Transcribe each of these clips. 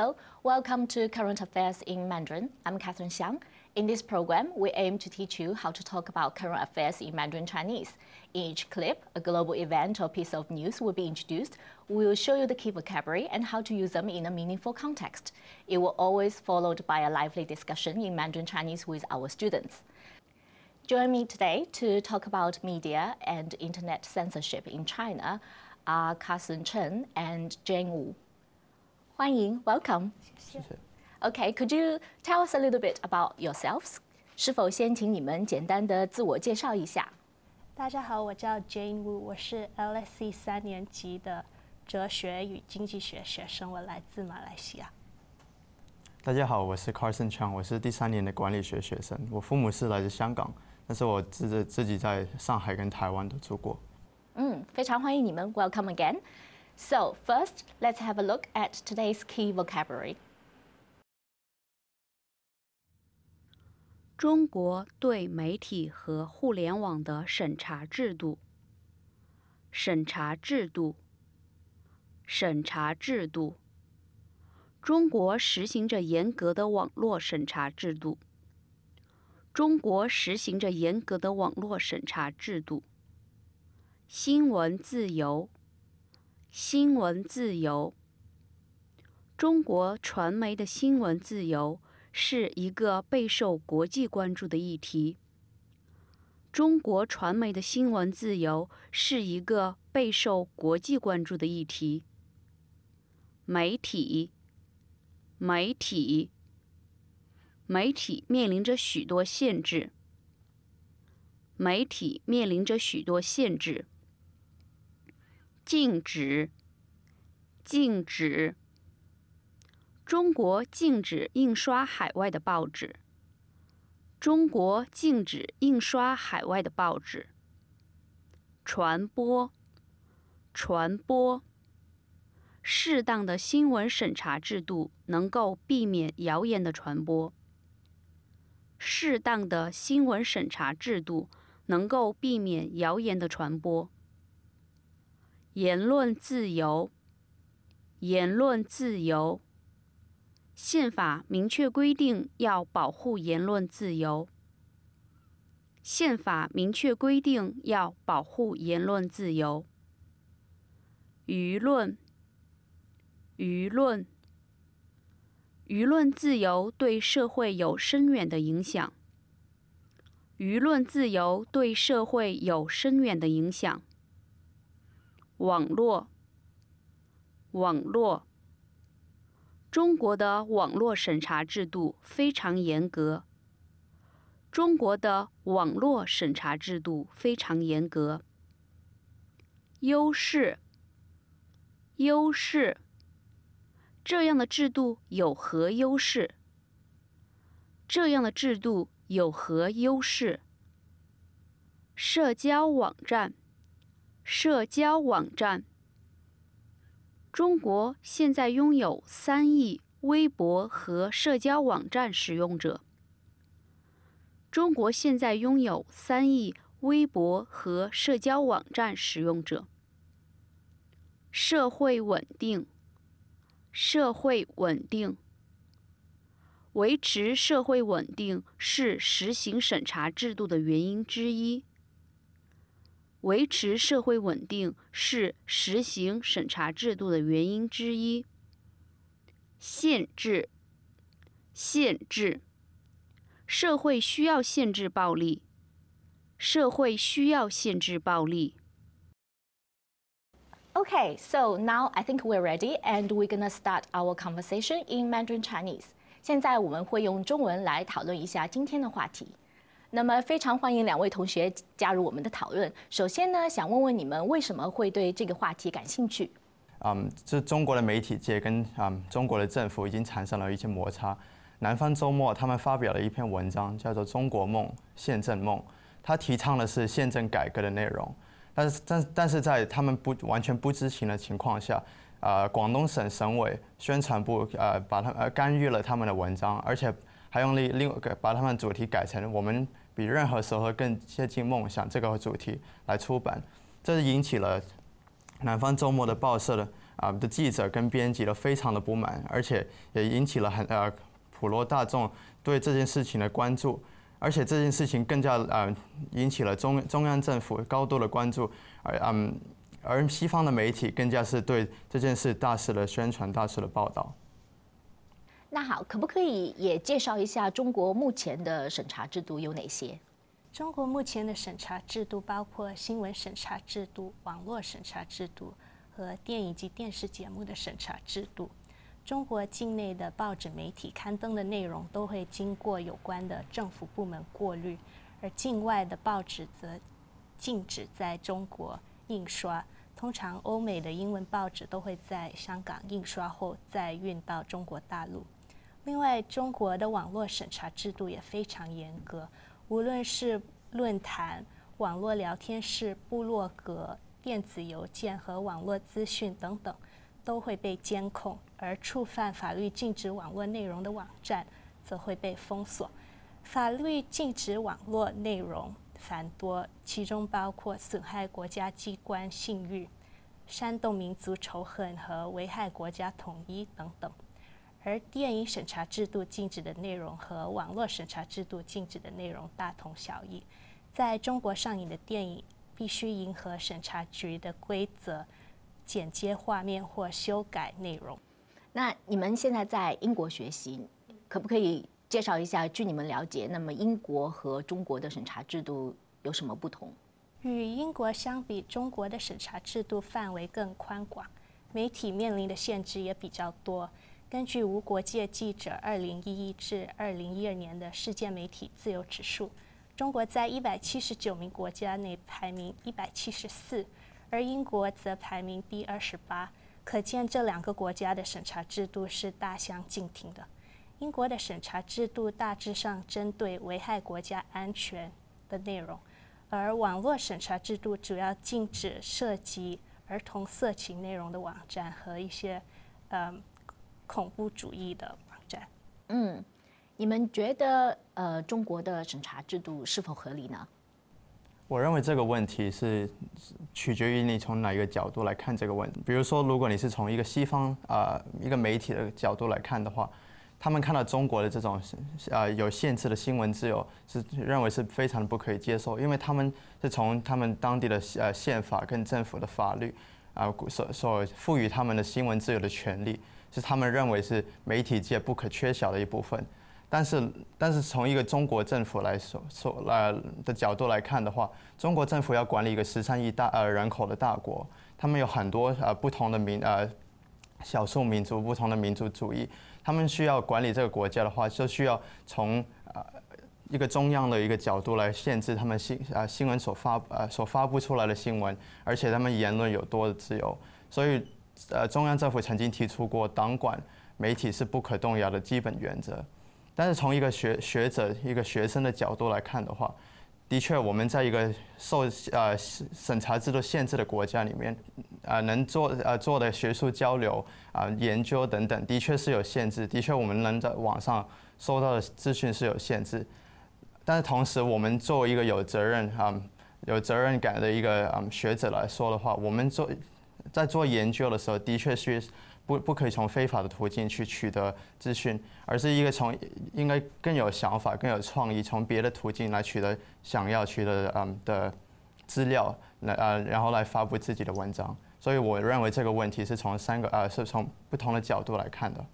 Hello, welcome to Current Affairs in Mandarin. I'm Catherine Xiang. In this program, we aim to teach you how to talk about current affairs in Mandarin Chinese. In each clip, a global event or piece of news will be introduced. We will show you the key vocabulary and how to use them in a meaningful context. It will always followed by a lively discussion in Mandarin Chinese with our students. Join me today to talk about media and internet censorship in China ah are Carson Chen and Jane Wu. 欢迎，Welcome。谢谢。Okay, could you tell us a little bit about yourselves? 是否先请你们简单的自我介绍一下？大家好，我叫 Jane Wu，我是 LSE 三年级的哲学与经济学学生，我来自马来西亚。大家好，我是 Carson Chang，我是第三年的管理学学生。我父母是来自香港，但是我自自己在上海跟台湾都住过。嗯，非常欢迎你们，Welcome again. So first, let's have a look at today's key vocabulary. 中国对媒体和互联网的审查制度。审查制度。审查制度。中国实行着严格的网络审查制度。中国实行着严格的网络审查制度。新闻自由。新闻自由。中国传媒的新闻自由是一个备受国际关注的议题。中国传媒的新闻自由是一个备受国际关注的议题。媒体，媒体，媒体面临着许多限制。媒体面临着许多限制。禁止，禁止。中国禁止印刷海外的报纸。中国禁止印刷海外的报纸。传播，传播。适当的新闻审查制度能够避免谣言的传播。适当的新闻审查制度能够避免谣言的传播。言论自由，言论自由。宪法明确规定要保护言论自由。宪法明确规定要保护言论自由。舆论，舆论，舆论自由对社会有深远的影响。舆论自由对社会有深远的影响。网络，网络。中国的网络审查制度非常严格。中国的网络审查制度非常严格。优势，优势。这样的制度有何优势？这样的制度有何优势？社交网站。社交网站。中国现在拥有三亿微博和社交网站使用者。中国现在拥有三亿微博和社交网站使用者。社会稳定。社会稳定。维持社会稳定是实行审查制度的原因之一。维持社会稳定是实行审查制度的原因之一。限制，限制，社会需要限制暴力。社会需要限制暴力。Okay, so now I think we're ready and we're gonna start our conversation in Mandarin Chinese. 现在我们会用中文来讨论一下今天的话题。 那么非常欢迎两位同学加入我们的讨论。首先呢，想问问你们为什么会对这个话题感兴趣？嗯，这中国的媒体界跟嗯中国的政府已经产生了一些摩擦。南方周末他们发表了一篇文章，叫做《中国梦宪政梦》，他提倡的是宪政改革的内容。但是但但是在他们不完全不知情的情况下，呃，广东省省委宣传部呃把他呃干预了他们的文章，而且还用另另个把他们主题改成我们。比任何时候更接近梦想这个主题来出版，这是引起了南方周末的报社的啊的记者跟编辑都非常的不满，而且也引起了很呃普罗大众对这件事情的关注，而且这件事情更加呃引起了中中央政府高度的关注，而嗯而西方的媒体更加是对这件事大肆的宣传、大肆的报道。那好，可不可以也介绍一下中国目前的审查制度有哪些？中国目前的审查制度包括新闻审查制度、网络审查制度和电影及电视节目的审查制度。中国境内的报纸媒体刊登的内容都会经过有关的政府部门过滤，而境外的报纸则禁止在中国印刷。通常，欧美的英文报纸都会在香港印刷后再运到中国大陆。另外，中国的网络审查制度也非常严格，无论是论坛、网络聊天室、部落格、电子邮件和网络资讯等等，都会被监控。而触犯法律禁止网络内容的网站，则会被封锁。法律禁止网络内容繁多，其中包括损害国家机关信誉、煽动民族仇恨和危害国家统一等等。而电影审查制度禁止的内容和网络审查制度禁止的内容大同小异。在中国上映的电影必须迎合审查局的规则，剪接画面或修改内容。那你们现在在英国学习，可不可以介绍一下？据你们了解，那么英国和中国的审查制度有什么不同？与英国相比，中国的审查制度范围更宽广，媒体面临的限制也比较多。根据无国界记者二零一一至二零一二年的世界媒体自由指数，中国在一百七十九名国家内排名一百七十四，而英国则排名第二十八。可见这两个国家的审查制度是大相径庭的。英国的审查制度大致上针对危害国家安全的内容，而网络审查制度主要禁止涉及儿童色情内容的网站和一些嗯。恐怖主义的网站。嗯，你们觉得呃中国的审查制度是否合理呢？我认为这个问题是取决于你从哪一个角度来看这个问题。比如说，如果你是从一个西方啊一个媒体的角度来看的话，他们看到中国的这种呃有限制的新闻自由，是认为是非常不可以接受，因为他们是从他们当地的呃宪法跟政府的法律啊所所赋予他们的新闻自由的权利。是他们认为是媒体界不可缺少的一部分，但是但是从一个中国政府来说说呃的角度来看的话，中国政府要管理一个十三亿大呃人口的大国，他们有很多呃不同的民呃少数民族不同的民族主义，他们需要管理这个国家的话，就需要从呃一个中央的一个角度来限制他们新呃新闻所发呃所发布出来的新闻，而且他们言论有多的自由，所以。呃，中央政府曾经提出过，党管媒体是不可动摇的基本原则。但是从一个学学者、一个学生的角度来看的话，的确，我们在一个受呃审查制度限制的国家里面，啊，能做呃做的学术交流啊、研究等等，的确是有限制。的确，我们能在网上收到的资讯是有限制。但是同时，我们作为一个有责任啊、有责任感的一个嗯学者来说的话，我们做。在做研究的时候，的确是不不可以从非法的途径去取得资讯，而是一个从应该更有想法、更有创意，从别的途径来取得想要取得嗯的资料，来呃然后来发布自己的文章。所以我认为这个问题是从三个呃是从不同的角度来看的。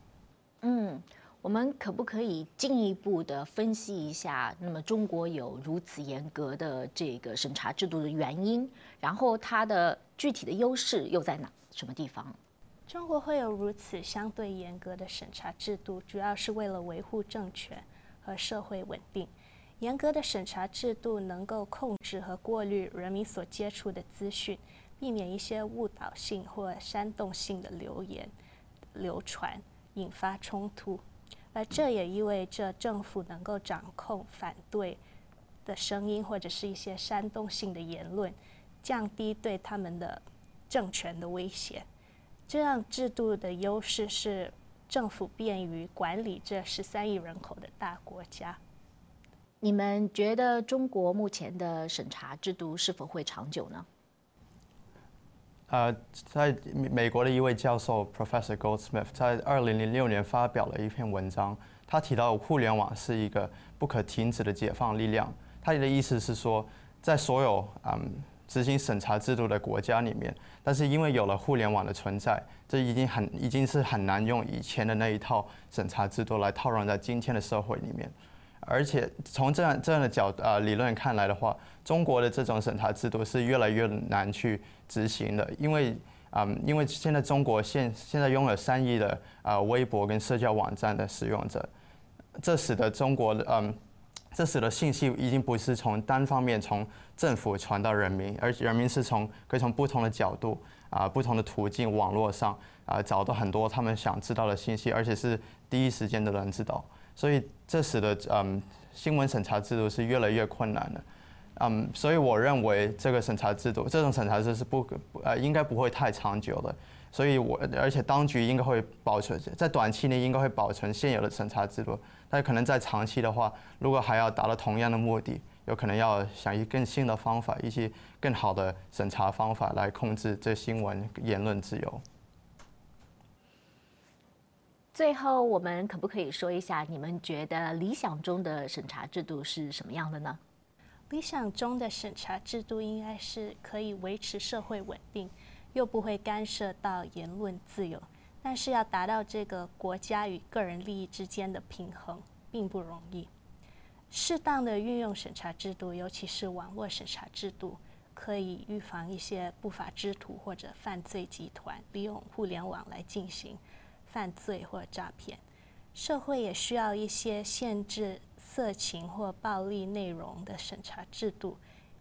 嗯，我们可不可以进一步的分析一下？那么中国有如此严格的这个审查制度的原因，然后它的。具体的优势又在哪？什么地方？中国会有如此相对严格的审查制度，主要是为了维护政权和社会稳定。严格的审查制度能够控制和过滤人民所接触的资讯，避免一些误导性或煽动性的流言流传，引发冲突。而这也意味着政府能够掌控反对的声音或者是一些煽动性的言论。降低对他们的政权的威胁，这样制度的优势是政府便于管理这十三亿人口的大国家。你们觉得中国目前的审查制度是否会长久呢？呃，在美国的一位教授 Professor Goldsmith 在二零零六年发表了一篇文章，他提到互联网是一个不可停止的解放力量。他的意思是说，在所有嗯执行审查制度的国家里面，但是因为有了互联网的存在，这已经很已经是很难用以前的那一套审查制度来套用在今天的社会里面。而且从这样这样的角呃理论看来的话，中国的这种审查制度是越来越难去执行的，因为嗯，因为现在中国现现在拥有三亿的啊微博跟社交网站的使用者，这使得中国的嗯，这使得信息已经不是从单方面从政府传到人民，而人民是从可以从不同的角度啊不同的途径网络上啊找到很多他们想知道的信息，而且是第一时间的能知道。所以这使得嗯新闻审查制度是越来越困难的，嗯，所以我认为这个审查制度，这种审查制是不呃应该不会太长久的，所以我而且当局应该会保存在短期内应该会保存现有的审查制度，但可能在长期的话，如果还要达到同样的目的，有可能要想一更新的方法，一些更好的审查方法来控制这新闻言论自由。最后，我们可不可以说一下，你们觉得理想中的审查制度是什么样的呢？理想中的审查制度应该是可以维持社会稳定，又不会干涉到言论自由。但是要达到这个国家与个人利益之间的平衡，并不容易。适当的运用审查制度，尤其是网络审查制度，可以预防一些不法之徒或者犯罪集团利用互联网来进行。犯罪或诈骗，社会也需要一些限制色情或暴力内容的审查制度，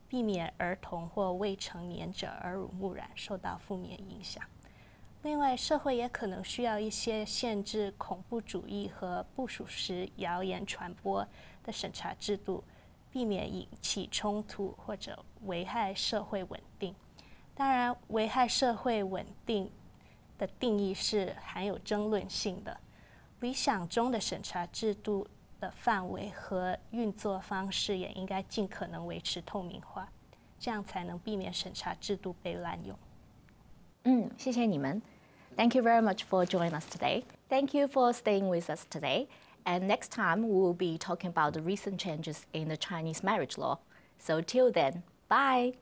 避免儿童或未成年者耳濡目染，受到负面影响。另外，社会也可能需要一些限制恐怖主义和不属实谣言传播的审查制度，避免引起冲突或者危害社会稳定。当然，危害社会稳定。的定义是含有争论性的。理想中的审查制度的范围和运作方式也应该尽可能维持透明化，这样才能避免审查制度被滥用。嗯，谢谢你们。Thank you very much for joining us today. Thank you for staying with us today. And next time we will be talking about the recent changes in the Chinese marriage law. So till then, bye.